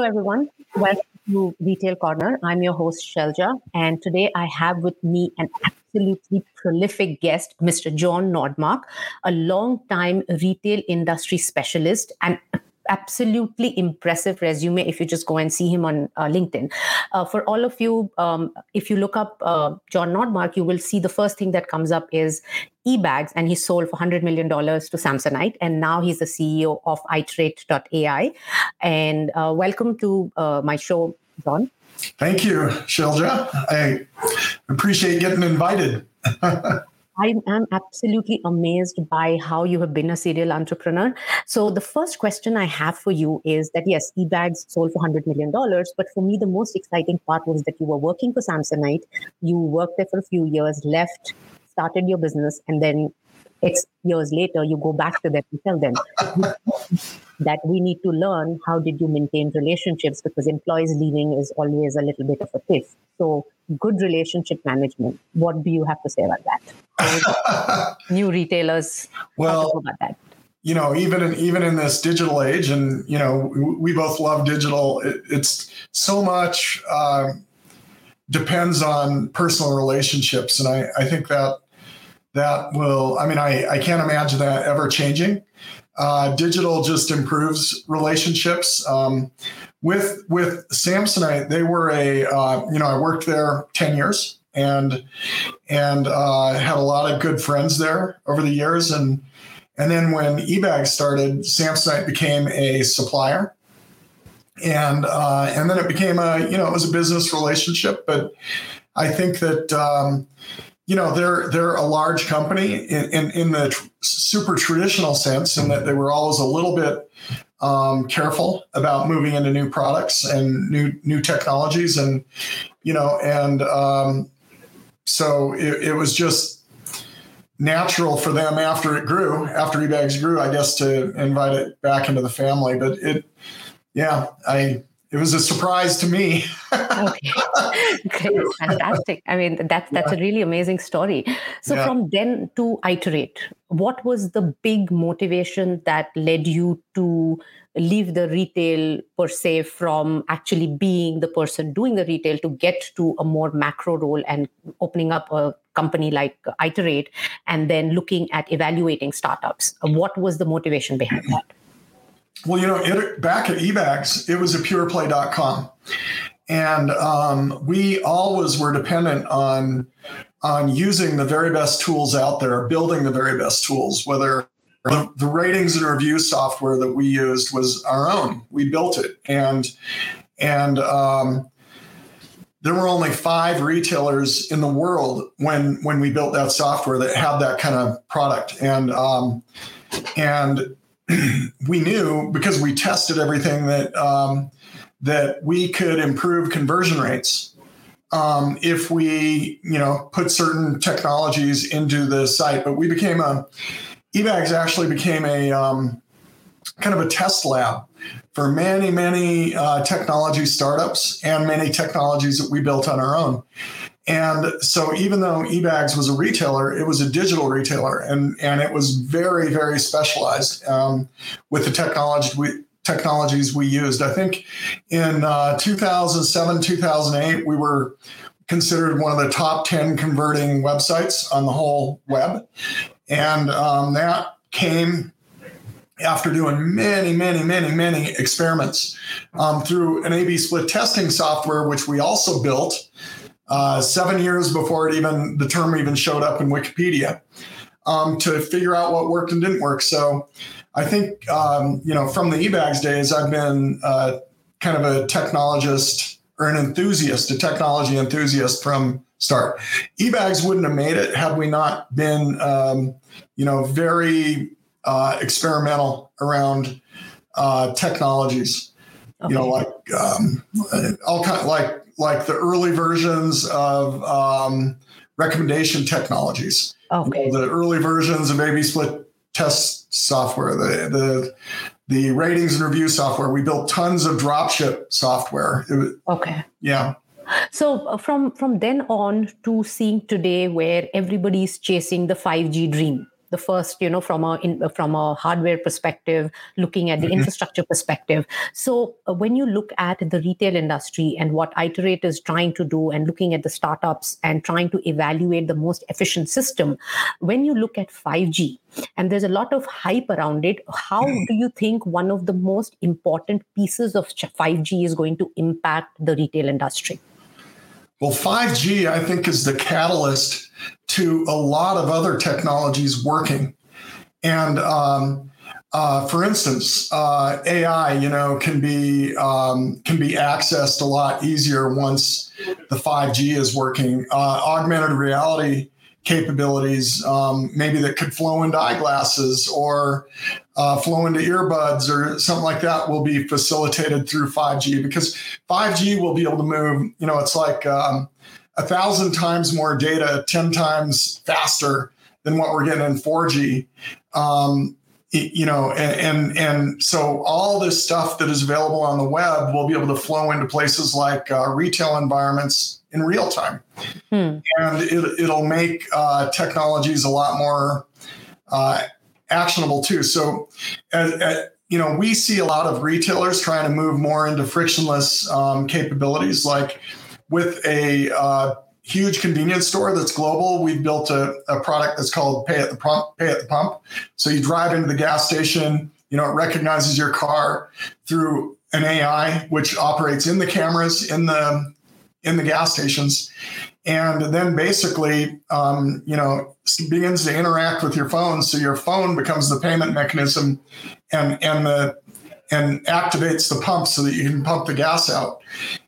Hello, everyone. Welcome to Retail Corner. I'm your host, Shelja, and today I have with me an absolutely prolific guest, Mr. John Nordmark, a long-time retail industry specialist and absolutely impressive resume if you just go and see him on uh, LinkedIn. Uh, for all of you, um, if you look up uh, John Nordmark, you will see the first thing that comes up is eBags, and he sold for $100 million to Samsonite. And now he's the CEO of iterate.ai. And uh, welcome to uh, my show, John. Thank you, Shelja. I appreciate getting invited. I am absolutely amazed by how you have been a serial entrepreneur. So, the first question I have for you is that yes, eBags sold for $100 million. But for me, the most exciting part was that you were working for Samsonite. You worked there for a few years, left, started your business, and then X years later, you go back to them and tell them that we need to learn how did you maintain relationships because employees leaving is always a little bit of a tiff. So, good relationship management. What do you have to say about that? New retailers. Well, about that. You know, even in even in this digital age, and you know, we both love digital. It, it's so much uh, depends on personal relationships, and I I think that that will i mean i, I can't imagine that ever changing. Uh, digital just improves relationships. Um, with with samsonite they were a uh, you know i worked there 10 years and and uh, had a lot of good friends there over the years. And and then when ebag started samsonite became a supplier and uh, and then it became a you know it was a business relationship but i think that um, you know they're they're a large company in in, in the tr- super traditional sense in that they were always a little bit um, careful about moving into new products and new new technologies and you know and um, so it, it was just natural for them after it grew after ebags grew i guess to invite it back into the family. But it yeah i it was a surprise to me. okay, great, fantastic. I mean, that's that's yeah. a really amazing story. So yeah. from then to iterate, what was the big motivation that led you to leave the retail per se from actually being the person doing the retail to get to a more macro role and opening up a company like iterate and then looking at evaluating startups? What was the motivation behind that? Well, you know, it, back at eBags, it was a pureplay.com. And um, we always were dependent on on using the very best tools out there, building the very best tools, whether the, the ratings and review software that we used was our own. We built it. And and um, there were only five retailers in the world when when we built that software that had that kind of product. And um, and we knew because we tested everything that um, that we could improve conversion rates um, if we you know put certain technologies into the site. But we became a eBags actually became a um, kind of a test lab for many many uh, technology startups and many technologies that we built on our own. And so even though eBags was a retailer, it was a digital retailer and, and it was very, very specialized um, with the technology we, technologies we used. I think in uh, 2007, 2008, we were considered one of the top 10 converting websites on the whole web. And um, that came after doing many, many, many, many experiments um, through an A B split testing software, which we also built uh, seven years before it even the term even showed up in Wikipedia um, to figure out what worked and didn't work. So I think um, you know from the eBags days, I've been uh, kind of a technologist or an enthusiast, a technology enthusiast from start. eBags wouldn't have made it had we not been um, you know very uh, experimental around uh, technologies. Okay. You know, like um, all kind like like the early versions of um, recommendation technologies. Okay. You know, the early versions of A/B split test software, the the the ratings and review software. We built tons of dropship software. Was, okay. Yeah. So uh, from from then on to seeing today, where everybody's chasing the 5G dream, the first you know from a in, from a hardware perspective looking at the mm-hmm. infrastructure perspective so uh, when you look at the retail industry and what iterate is trying to do and looking at the startups and trying to evaluate the most efficient system when you look at 5g and there's a lot of hype around it how mm-hmm. do you think one of the most important pieces of 5g is going to impact the retail industry well 5g i think is the catalyst to a lot of other technologies working. And um, uh, for instance, uh, AI, you know, can be um, can be accessed a lot easier once the 5G is working. Uh, augmented reality capabilities, um, maybe that could flow into eyeglasses or uh, flow into earbuds or something like that, will be facilitated through 5G because 5G will be able to move. You know, it's like um, a thousand times more data, 10 times faster than what we're getting in 4G. Um, you know, and, and, and so all this stuff that is available on the web will be able to flow into places like uh, retail environments in real time, hmm. and it, it'll make uh, technologies a lot more uh, actionable too. So, you know, we see a lot of retailers trying to move more into frictionless um, capabilities, like with a uh, huge convenience store that's global. We've built a, a, product that's called Pay at the Pump. Pay at the Pump. So you drive into the gas station. You know, it recognizes your car through an AI, which operates in the cameras in the in the gas stations, and then basically, um, you know, begins to interact with your phone. So your phone becomes the payment mechanism, and and the and activates the pump so that you can pump the gas out.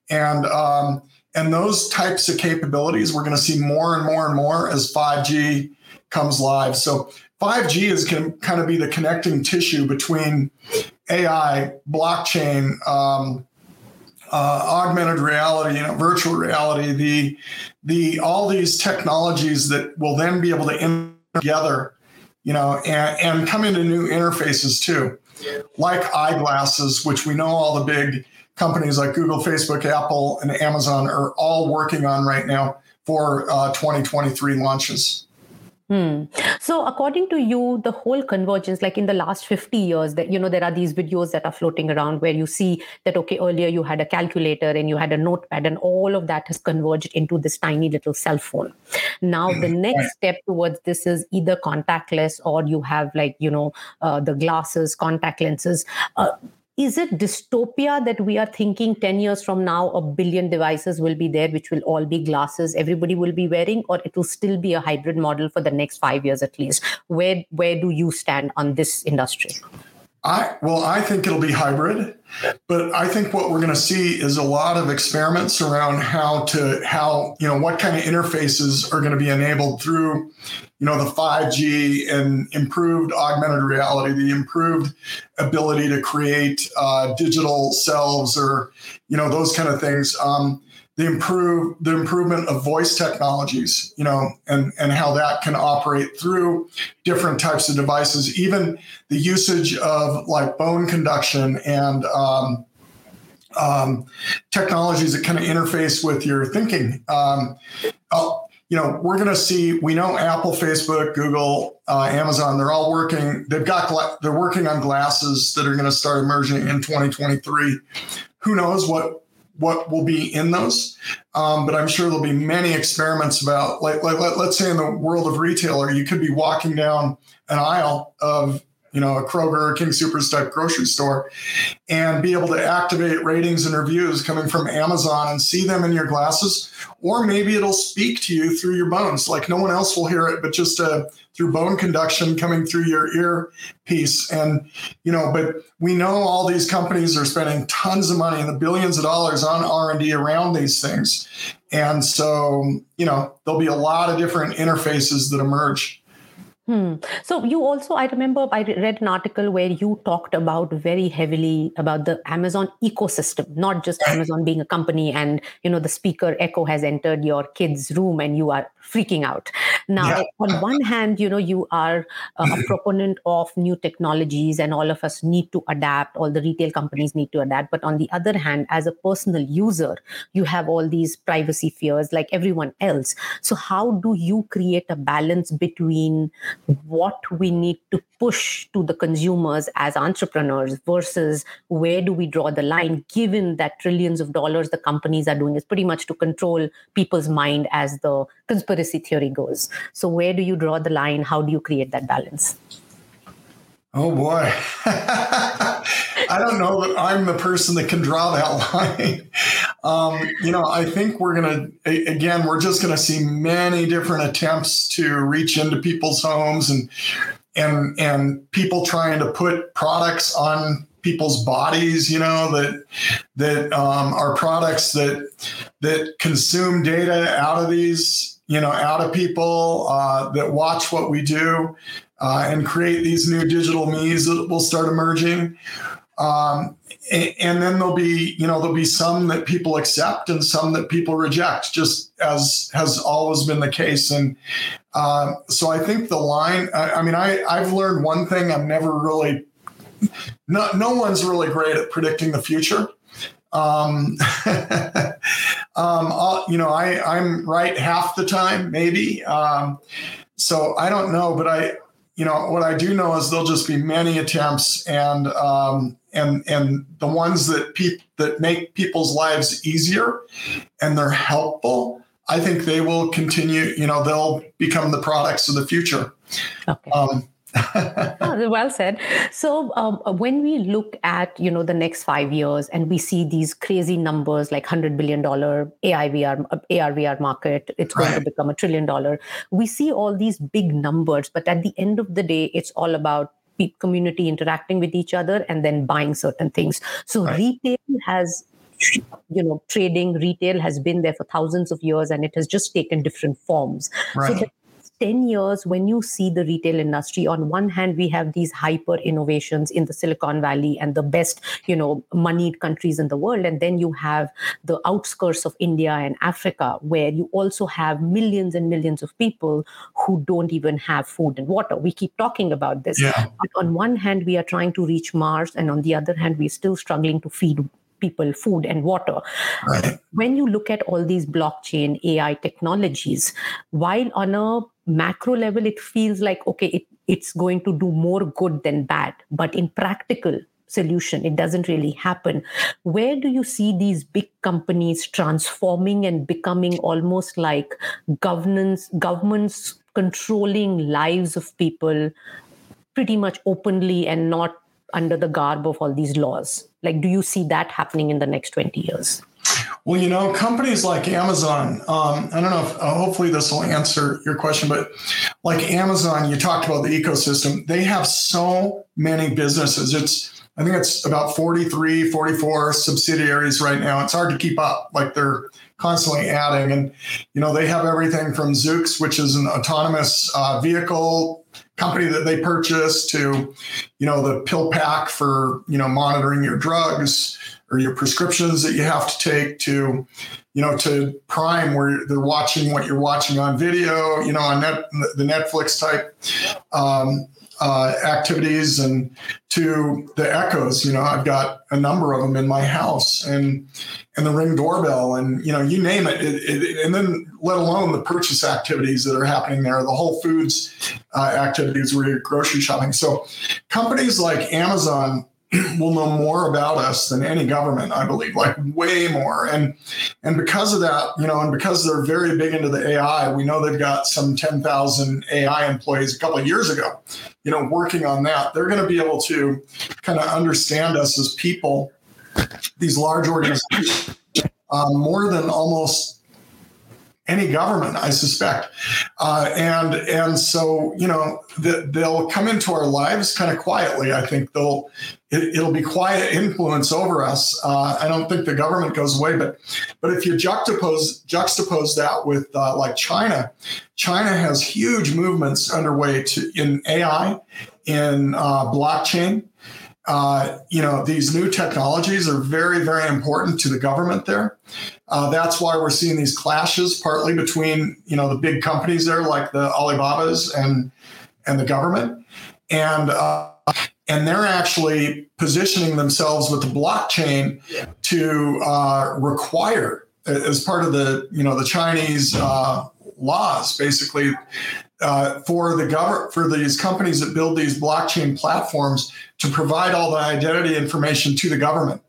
And um, and those types of capabilities we're going to see more and more and more as 5G comes live. So 5G is going to kind of be the connecting tissue between AI, blockchain, um, uh, augmented reality, you know, virtual reality, the the all these technologies that will then be able to together, you know, and, and come into new interfaces too, like eyeglasses, which we know all the big companies like Google, Facebook, Apple, and Amazon are all working on right now for uh, 2023 launches. Hmm. So, according to you, the whole convergence, like in the last 50 years, that you know, there are these videos that are floating around where you see that okay, earlier you had a calculator and you had a notepad, and all of that has converged into this tiny little cell phone. Now, the next step towards this is either contactless or you have like you know uh, the glasses, contact lenses. Uh, is it dystopia that we are thinking 10 years from now a billion devices will be there which will all be glasses everybody will be wearing or it will still be a hybrid model for the next 5 years at least? Where where do you stand on this industry I well, I think it'll be hybrid, but I think what we're going to see is a lot of experiments around how to how you know what kind of interfaces are going to be enabled through you know the 5G and improved augmented reality, the improved ability to create uh, digital selves or you know those kind of things. Um, the improve the improvement of voice technologies, you know, and and how that can operate through different types of devices. Even the usage of like bone conduction and um, um, technologies that kind of interface with your thinking. Um, uh, you know, we're going to see. We know Apple, Facebook, Google, uh, Amazon. They're all working. They've got. Gla- they're working on glasses that are going to start emerging in 2023. Who knows what what will be in those. Um, but I'm sure there'll be many experiments about, like, like let, let's say in the world of retailer, you could be walking down an aisle of you know, a Kroger or King Soopers type grocery store and be able to activate ratings and reviews coming from Amazon and see them in your glasses. Or maybe it'll speak to you through your bones. Like no one else will hear it, but just uh, through bone conduction coming through your earpiece. And, you know, but we know all these companies are spending tons of money and the billions of dollars on R&D around these things. And so, you know, there'll be a lot of different interfaces that emerge. Hmm. So you also, I remember I read an article where you talked about very heavily about the Amazon ecosystem, not just Amazon being a company and you know the speaker Echo has entered your kid's room and you are freaking out. Now, yeah. on one hand, you know you are a, a proponent of new technologies and all of us need to adapt. All the retail companies need to adapt. But on the other hand, as a personal user, you have all these privacy fears like everyone else. So how do you create a balance between what we need to push to the consumers as entrepreneurs versus where do we draw the line given that trillions of dollars the companies are doing is pretty much to control people's mind as the conspiracy theory goes so where do you draw the line how do you create that balance Oh boy. I don't know that I'm the person that can draw that line. Um, you know, I think we're going to, again, we're just going to see many different attempts to reach into people's homes and, and, and people trying to put products on people's bodies, you know, that, that um, are products that, that consume data out of these, you know, out of people uh, that watch what we do uh, and create these new digital me's that will start emerging. Um, and, and, then there'll be, you know, there'll be some that people accept and some that people reject, just as has always been the case. And uh, so I think the line, I, I mean, I, I've learned one thing I'm never really, no, no one's really great at predicting the future. Um, um, you know, I, I'm right half the time, maybe. Um, so I don't know, but I, you know, what I do know is there'll just be many attempts, and um, and and the ones that pe- that make people's lives easier and they're helpful. I think they will continue. You know, they'll become the products of the future. Okay. Um, oh, well said. So um, when we look at you know the next five years and we see these crazy numbers like hundred billion dollar AI VR AR VR market, it's going right. to become a trillion dollar. We see all these big numbers, but at the end of the day, it's all about community interacting with each other and then buying certain things. So right. retail has you know trading retail has been there for thousands of years and it has just taken different forms right. so 10 years, when you see the retail industry, on one hand, we have these hyper innovations in the Silicon Valley and the best, you know, moneyed countries in the world. And then you have the outskirts of India and Africa, where you also have millions and millions of people who don't even have food and water. We keep talking about this. Yeah. But on one hand, we are trying to reach Mars, and on the other hand, we're still struggling to feed people food and water. Right. When you look at all these blockchain AI technologies, while on a macro level it feels like okay it, it's going to do more good than bad. But in practical solution it doesn't really happen. Where do you see these big companies transforming and becoming almost like governance governments controlling lives of people pretty much openly and not under the garb of all these laws? Like do you see that happening in the next 20 years well, you know, companies like Amazon, um, I don't know if uh, hopefully this will answer your question, but like Amazon, you talked about the ecosystem, they have so many businesses. It's, I think it's about 43, 44 subsidiaries right now. It's hard to keep up. Like they're constantly adding. And, you know, they have everything from Zoox, which is an autonomous uh, vehicle company that they purchased, to, you know, the PillPack for, you know, monitoring your drugs or your prescriptions that you have to take to you know to prime where they're watching what you're watching on video you know on net, the netflix type um, uh, activities and to the echoes you know i've got a number of them in my house and and the ring doorbell and you know you name it, it, it and then let alone the purchase activities that are happening there the whole foods uh, activities where you're grocery shopping. So companies like amazon will know more about us than any government, I believe, like way more. And and because of that, you know, and because they're very big into the AI, we know they've got some 10,000 AI employees a couple of years ago, you know, working on that. They're going to be able to kind of understand us as people, these large organizations, um, more than almost any government, I suspect. Uh, and and so you know the, they'll come into our lives kind of quietly. I think they'll it, will be quiet influence over us. Uh, I don't think the government goes away, but but if you juxtapose juxtapose that with uh, like China, China has huge movements underway to in AI, in uh, blockchain. Uh, you know, these new technologies are very, very important to the government there. Uh, that's why we're seeing these clashes, partly between you know the big companies there, like the Alibabas and and the government, and uh, and they're actually positioning themselves with the blockchain to uh, require, as part of the you know the Chinese uh, laws, basically. Uh, for the government, for these companies that build these blockchain platforms to provide all the identity information to the government.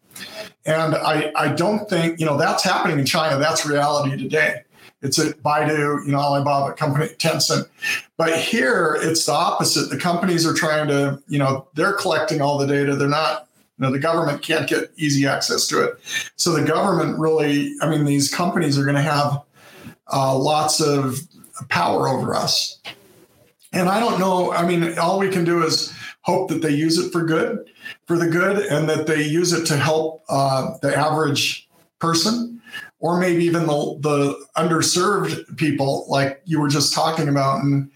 And I, I don't think, you know, that's happening in China. That's reality today. It's a Baidu, you know, Alibaba company, Tencent. But here it's the opposite. The companies are trying to, you know, they're collecting all the data. They're not, you know, the government can't get easy access to it. So the government really, I mean, these companies are going to have uh, lots of power over us. And I don't know, I mean, all we can do is hope that they use it for good, for the good, and that they use it to help uh, the average person, or maybe even the, the underserved people, like you were just talking about, and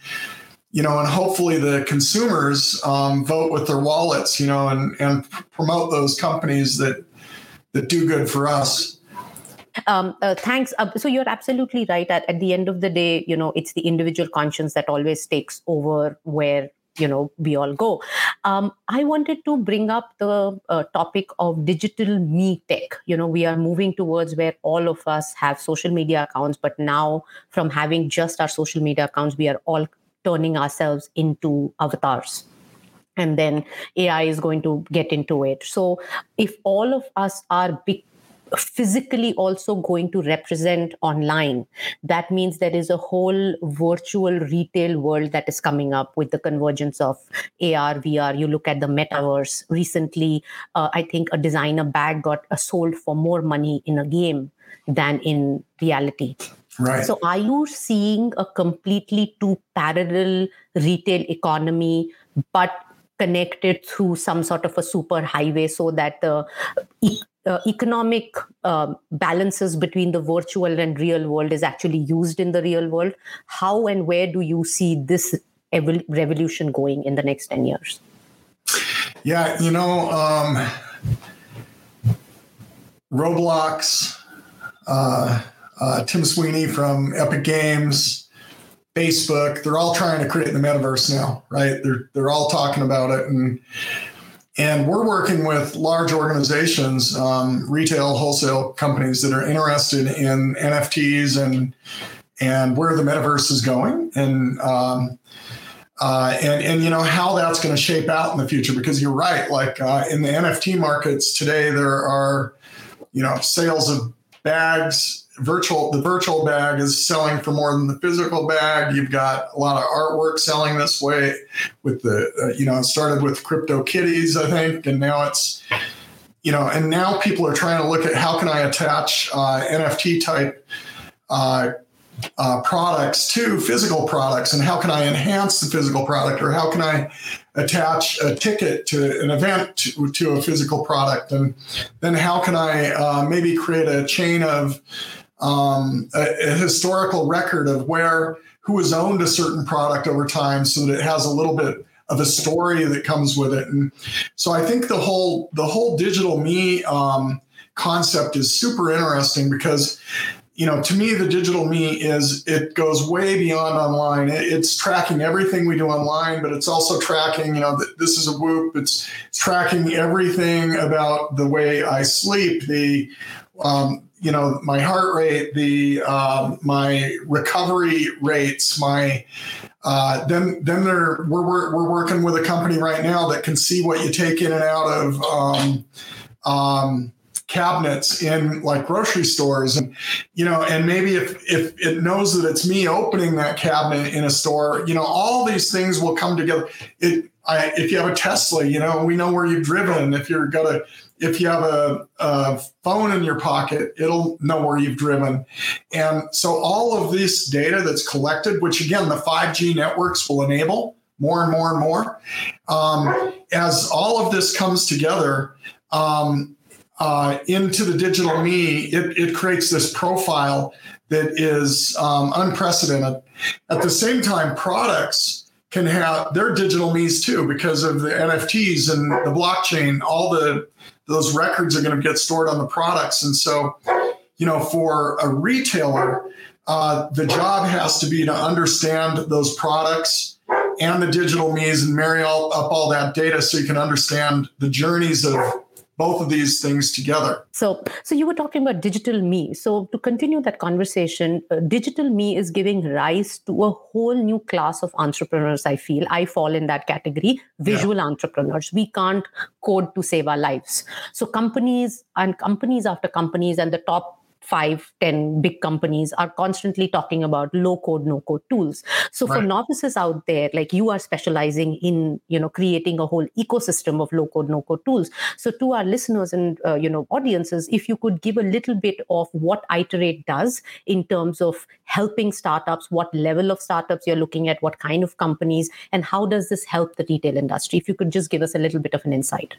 you know, and hopefully the consumers um, vote with their wallets, you know, and and promote those companies that that do good for us. Um, uh, thanks. Uh, so you're absolutely right. At, at the end of the day, you know, it's the individual conscience that always takes over where you know we all go um, i wanted to bring up the uh, topic of digital me tech you know we are moving towards where all of us have social media accounts but now from having just our social media accounts we are all turning ourselves into avatars and then ai is going to get into it so if all of us are big physically also going to represent online. That means there is a whole virtual retail world that is coming up with the convergence of AR, VR. You look at the metaverse. Recently, uh, I think a designer bag got uh, sold for more money in a game than in reality. Right. So, are you seeing a completely two parallel retail economy, but connected through some sort of a super highway so that the uh, economic uh, balances between the virtual and real world is actually used in the real world. How and where do you see this ev- revolution going in the next 10 years? Yeah, you know, um, Roblox, uh, uh Tim Sweeney from Epic Games, Facebook, they're all trying to create the metaverse now, right? They're, they're all talking about it. And and we're working with large organizations, um, retail, wholesale companies that are interested in NFTs and and where the metaverse is going, and um, uh, and and you know how that's going to shape out in the future. Because you're right, like uh, in the NFT markets today, there are you know sales of bags virtual the virtual bag is selling for more than the physical bag. You've got a lot of artwork selling this way with the uh, you know it started with CryptoKitties i think and now it's you know and now people are trying to look at how can i attach uh, nft type uh, uh, products to physical products and how can i enhance the physical product or how can i attach a ticket to an event to, to a physical product? And then how can i uh, maybe create a chain of um, a, a, historical record of where who has owned a certain product over time so that it has a little bit of a story that comes with it. And so i think the whole the whole digital me um, concept is super interesting because you know to me the digital me is it goes way beyond online. It, it's tracking everything we do online but it's also tracking you know this is a whoop. It's, it's tracking everything about the way i sleep the um, you know my heart rate the um, my recovery rates my uh, then then there we're, we're, we're working with a company right now that can see what you take in and out of um, um, cabinets in like grocery stores. And you know and maybe if if it knows that it's me opening that cabinet in a store you know all these things will come together. It I, if you have a tesla you know we know where you've driven. If you're got a if you have a, a, phone in your pocket, it'll know where you've driven. And so all of this data that's collected, which again, the 5G networks will enable more and more and more, um, as all of this comes together, um, uh, into the digital me, it, it, creates this profile that is um, unprecedented. At the same time, products can have their digital me's too because of the NFTs and the blockchain. All the those records are going to get stored on the products, and so you know, for a retailer, uh, the job has to be to understand those products and the digital means and marry all, up all that data so you can understand the journeys of both of these things together. So, so you were talking about digital me. So, to continue that conversation, uh, digital me is giving rise to a whole new class of entrepreneurs. I feel I fall in that category. Visual yeah. entrepreneurs. We can't code to save our lives. So, companies and companies after companies and the top five, ten big companies are constantly talking about low code, no code tools. So right. for novices out there, like you are specializing in, you know, creating a whole ecosystem of low code, no code tools. So to our listeners and, uh, you know, audiences, if you could give a little bit of what Iterate does in terms of helping startups, what level of startups you're looking at, what kind of companies, and how does this help the retail industry? If you could just give us a little bit of an insight.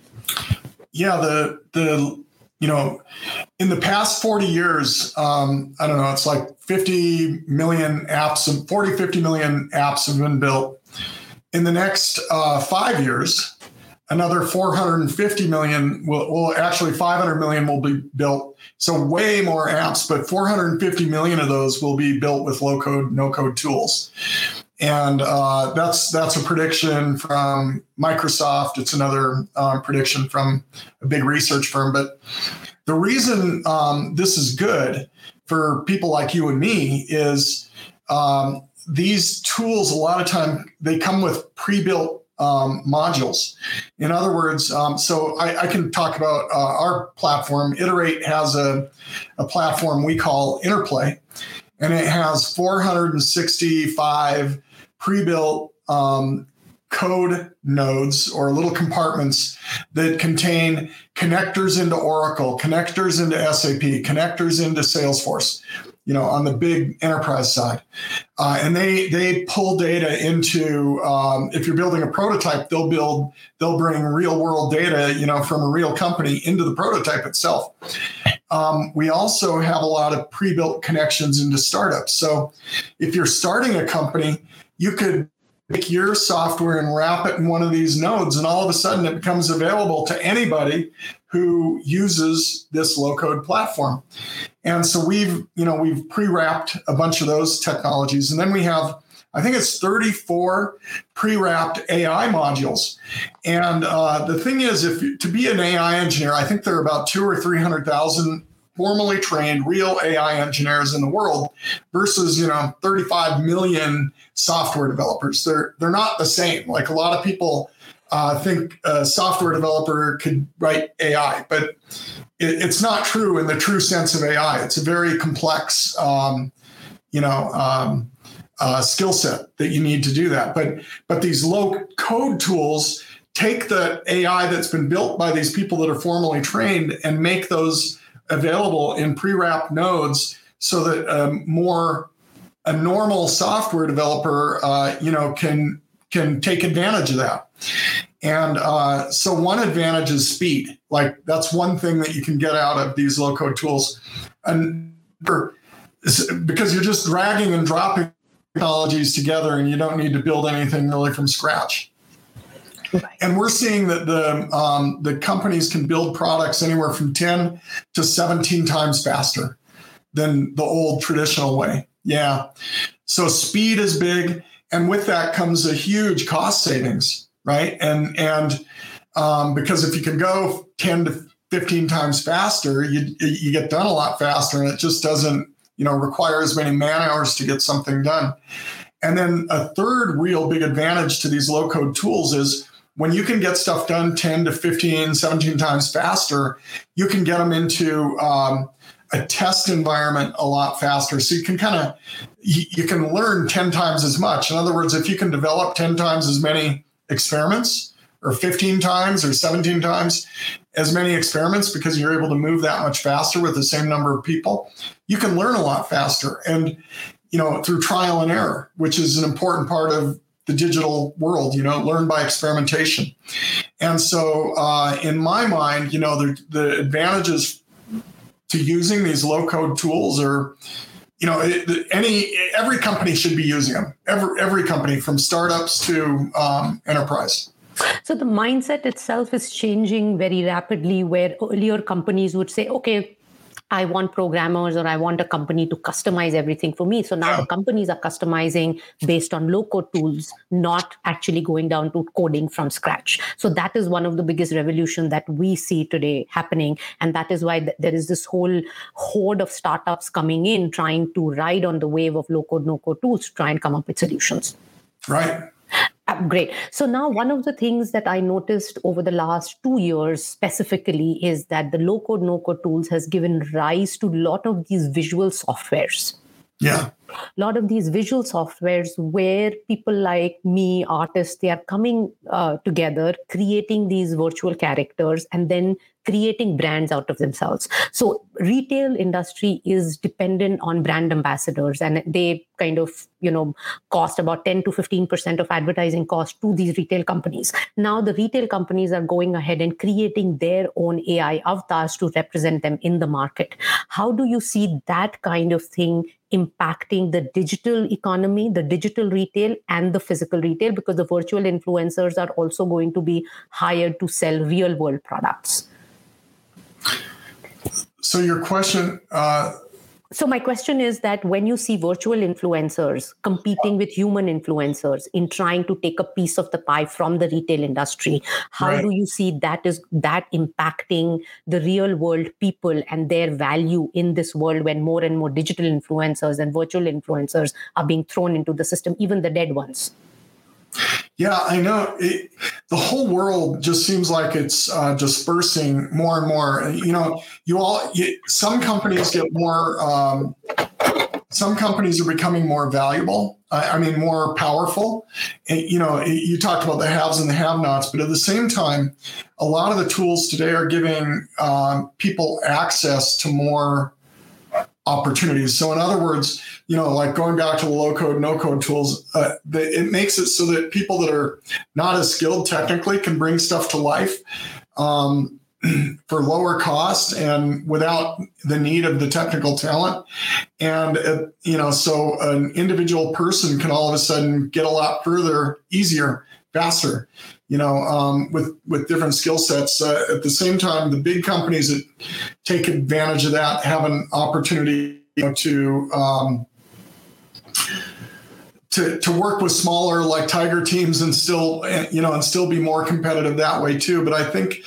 Yeah, the the you know, in the past 40 years, um, I don't know, it's like 50 million apps, 40, 50 million apps have been built. In the next uh, five years, another 450 million will, will actually 500 million will be built. So way more apps, but 450 million of those will be built with low code, no code tools and uh, that's that's a prediction from Microsoft. It's another um, prediction from a big research firm. But the reason um, this is good for people like you and me is um, these tools. A lot of time they come with pre-built um, modules. In other words, um, so I, I, can talk about uh, our platform. Iterate has a, a platform we call Interplay, and it has 465 pre-built um, code nodes or little compartments that contain connectors into Oracle, connectors into SAP, connectors into Salesforce. You know, on the big enterprise side, uh, and they they pull data into. Um, if you're building a prototype, they'll build they'll bring real world data, you know, from a real company into the prototype itself. Um, we also have a lot of pre-built connections into startups. So, if you're starting a company, you could take your software and wrap it in one of these nodes, and all of a sudden it becomes available to anybody who uses this low code platform. And so we've, you know, we've pre-wrapped a bunch of those technologies, and then we have. I think it's 34 pre-wrapped AI modules. And uh, the thing is, if to be an AI engineer, I think there are about two or three hundred thousand formally trained real AI engineers in the world versus, you know, 35 million software developers. They're they're not the same. Like a lot of people uh, think a software developer could write AI, but it, it's not true in the true sense of AI. It's a very complex, um, you know, um, uh, skill set that you need to do that. But but these low code tools take the AI that's been built by these people that are formally trained and make those available in pre-wrapped nodes so that um, more a normal software developer uh, you know can can take advantage of that. And uh, so one advantage is speed. Like that's one thing that you can get out of these low code tools. And because you're just dragging and dropping technologies together and you don't need to build anything really from scratch and we're seeing that the um, the companies can build products anywhere from 10 to 17 times faster than the old traditional way. Yeah. So speed is big, and with that comes a huge cost savings, right? And and um, because if you can go 10 to 15 times faster, you you get done a lot faster, and it just doesn't you know require as many man hours to get something done. And then a third real big advantage to these low code tools is when you can get stuff done 10 to 15, 17 times faster, you can get them into um, a test environment a lot faster. So you can kind of you, you can learn 10 times as much. In other words, if you can develop 10 times as many experiments or 15 times or 17 times as many experiments because you're able to move that much faster with the same number of people. You can learn a lot faster. And, you know, through trial and error, which is an important part of the digital world, you know, learn by experimentation. And so, uh, in my mind, you know, the, the advantages to using these low code tools are, you know, any every company should be using them. Every every company, from startups to um, enterprise. So the mindset itself is changing very rapidly. Where earlier companies would say, "Okay, I want programmers or I want a company to customize everything for me. So now yeah. the companies are customizing based on low code tools, not actually going down to coding from scratch. So that is one of the biggest revolution that we see today happening. And that is why th- there is this whole horde of startups coming in trying to ride on the wave of low code, no code tools to try and come up with solutions. Right. Uh, great. So now one of the things that I noticed over the last two years specifically is that the low code, no code tools has given rise to a lot of these visual softwares. Yeah. A lot of these visual softwares where people like me, artists, they are coming uh, together, creating these virtual characters and then creating brands out of themselves. So retail industry is dependent on brand ambassadors and they kind of you know cost about 10 to 15% of advertising cost to these retail companies. Now the retail companies are going ahead and creating their own ai avatars to represent them in the market. How do you see that kind of thing impacting the digital economy, the digital retail, and the physical retail because the virtual influencers are also going to be hired to sell real world products. So your question. Uh, so my question is that when you see virtual influencers competing with human influencers in trying to take a piece of the pie from the retail industry, how right. do you see that is that impacting the real world people and their value in this world when more and more digital influencers and virtual influencers are being thrown into the system, even the dead ones? Yeah, I know. It, the whole world just seems like it's uh, dispersing more and more. You know, you all. You, some companies get more. Um, some companies are becoming more valuable. I, I mean, more powerful. You know, you talked about the haves and the have-nots, but at the same time, a lot of the tools today are giving um, people access to more opportunities. So, in other words, you know, like going back to the low code, no code tools, uh, it makes it so that people that are not as skilled technically can bring stuff to life um, for lower cost and without the need of the technical talent. And, uh, you know, so an individual person can all of a sudden get a lot further, easier, faster you know, um, with with different skill sets. Uh, at the same time, the big companies that take advantage of that have an opportunity you know, to um, to to work with smaller like Tiger teams and still you know and still be more competitive that way too. But I think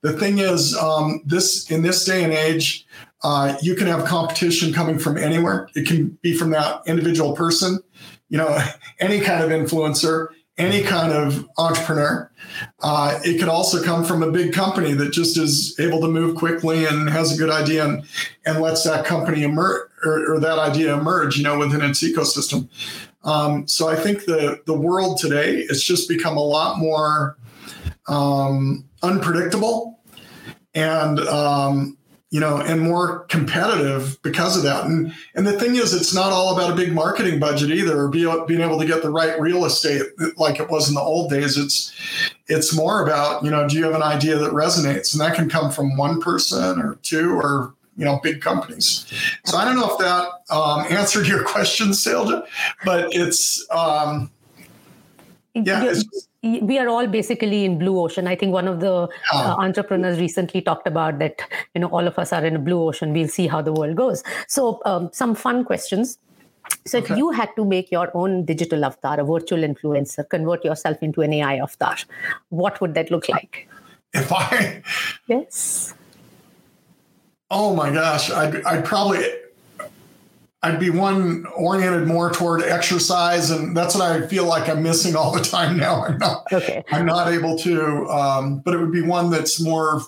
the thing is, um, this in this day and age. Uh, you can have competition coming from anywhere. It can be from that individual person, you know, any kind of influencer any kind of entrepreneur. Uh, it could also come from a big company that just is able to move quickly and has a good idea and, and lets that company emerge or, or that idea emerge, you know, within its ecosystem. Um, so I think the the world today it's just become a lot more um, unpredictable and um, you know, and more competitive because of that. And and the thing is, it's not all about a big marketing budget either, or be, being able to get the right real estate like it was in the old days. It's it's more about you know, do you have an idea that resonates, and that can come from one person or two or you know big companies. So I don't know if that um, answered your question, Sailja, but it's um, yeah. It's, we are all basically in blue ocean. I think one of the uh, entrepreneurs recently talked about that you know all of us are in a blue ocean. We'll see how the world goes. So um, some fun questions. So okay. if you had to make your own digital avatar a virtual influencer convert yourself into an ai avatar what would that look like? If i yes. Oh my gosh i'd, I'd probably I'd be one oriented more toward exercise, and that's what I feel like I'm missing all the time now. I'm not, okay. I'm not able to, um, but it would be one that's more,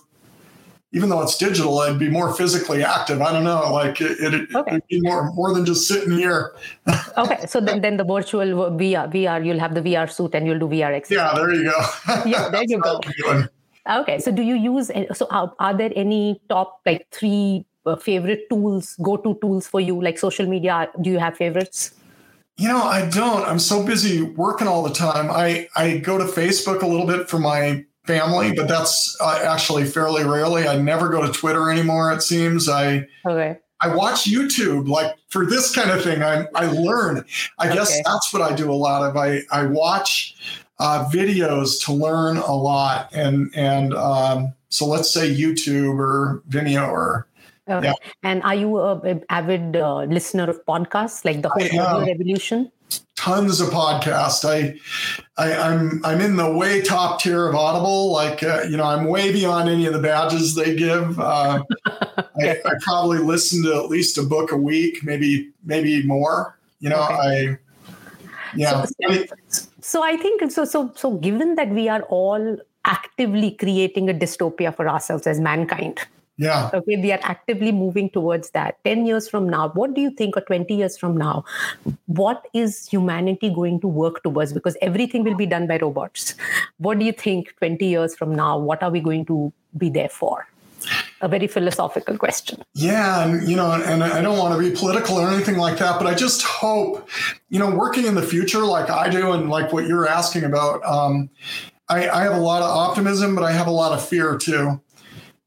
even though it's digital, I'd be more physically active. I don't know, like it, it, okay. it'd be more more than just sitting here. okay, so then then the virtual VR, VR, you'll have the VR suit and you'll do VR exercise. Yeah, there you go. yeah, there you go. Okay, so do you use? So are, are there any top like three uh, favorite tools, go-to tools for you, like social media? Do you have favorites? You know, I don't. I'm so busy working all the time. I I go to Facebook a little bit for my family, but that's uh, actually fairly rarely. I never go to Twitter anymore. It seems I okay. I watch YouTube like for this kind of thing. I I learn. I okay. guess that's what I do a lot of. I I watch uh, videos to learn a lot, and and um, so let's say YouTube or Vimeo or Okay. Yeah. And are you an avid uh, listener of podcasts like the whole revolution? Tons of podcasts. I, I, am I'm, I'm in the way top tier of Audible. Like uh, you know, I'm way beyond any of the badges they give. Uh, I, I, probably listen to at least a book a week, maybe maybe more. You know, okay. I yeah. So, so I think so. So so given that we are all actively creating a dystopia for ourselves as mankind yeah. Okay. We are actively moving towards that. 10 years from now, what do you think, or 20 years from now, what is humanity going to work towards? Because everything will be done by robots. What do you think 20 years from now? What are we going to be there for? a very philosophical question. Yeah, and you know, and I don't want to be political or anything like that, but I just hope, you know, working in the future like I do, and like what you're asking about, um, I, I have a lot of optimism, but I have a lot of fear too.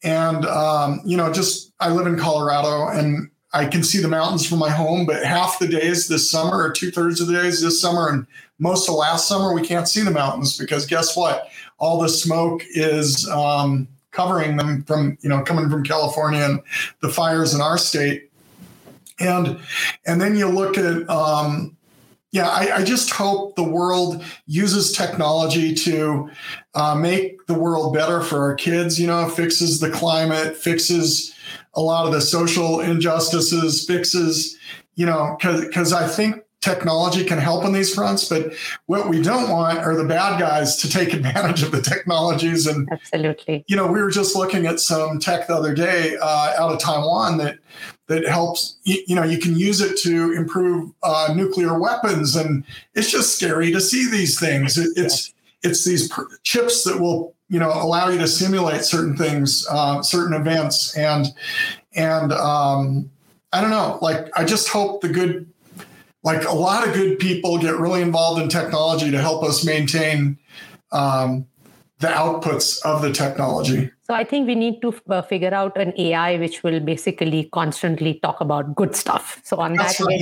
And, um, you know, just I live in Colorado and I can see the mountains from my home, but half the days this summer or two thirds of the days this summer and most of last summer, we can't see the mountains because guess what? All the smoke is um, covering them from, you know, coming from California and the fires in our state. And, and then you look at, um, yeah, I, I, just hope the world uses technology to uh, make the world better for our kids. You know, fixes the climate, fixes a lot of the social injustices, fixes, you know, because I think technology can help on these fronts. But what we don't want are the bad guys to take advantage of the technologies. And absolutely, you know, we were just looking at some tech the other day uh, out of Taiwan that that helps you know you can use it to improve uh, nuclear weapons. And it's just scary to see these things. It, it's it's these pr- chips that will you know allow you to simulate certain things uh, certain events. And and um, i don't know like i just hope the good like a lot of good people get really involved in technology to help us maintain um, the outputs of the technology. So I think we need to uh, figure out an AI which will basically constantly talk about good stuff. So on That's that right.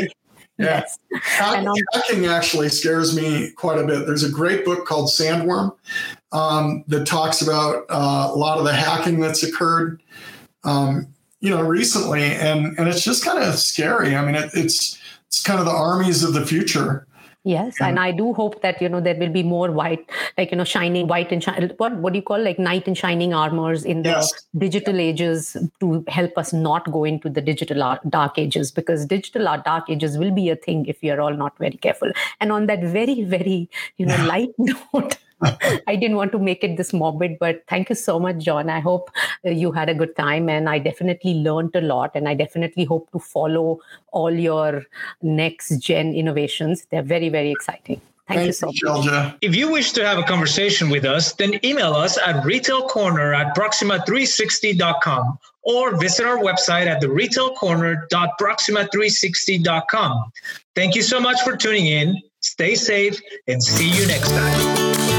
yeah. yes. Hack, on- hacking actually scares me quite a bit. There's a great book called Sandworm um, that talks about uh, a lot of the hacking that's occurred, um, you know, recently, and and it's just kind of scary. I mean, it, it's it's kind of the armies of the future. Yes, and uh-huh. I do hope that you know there will be more white, like you know, shining white and shi- what what do you call like knight in shining armors in the yes. digital ages to help us not go into the digital dark ages because digital dark ages will be a thing if we are all not very careful. And on that very very you know light note, I didn't want to make it this morbid, but thank you so much, John. I hope uh, you had a good time and I definitely learned a lot. And I definitely hope to follow all your next gen innovations. They're very, very exciting. Thank Thanks, you so much. If you wish to have a conversation with us, then email us at retailcorner at proxima360.com or visit our website at the retailcorner.proxima360.com. Thank you so much for tuning in. Stay safe and see you next time.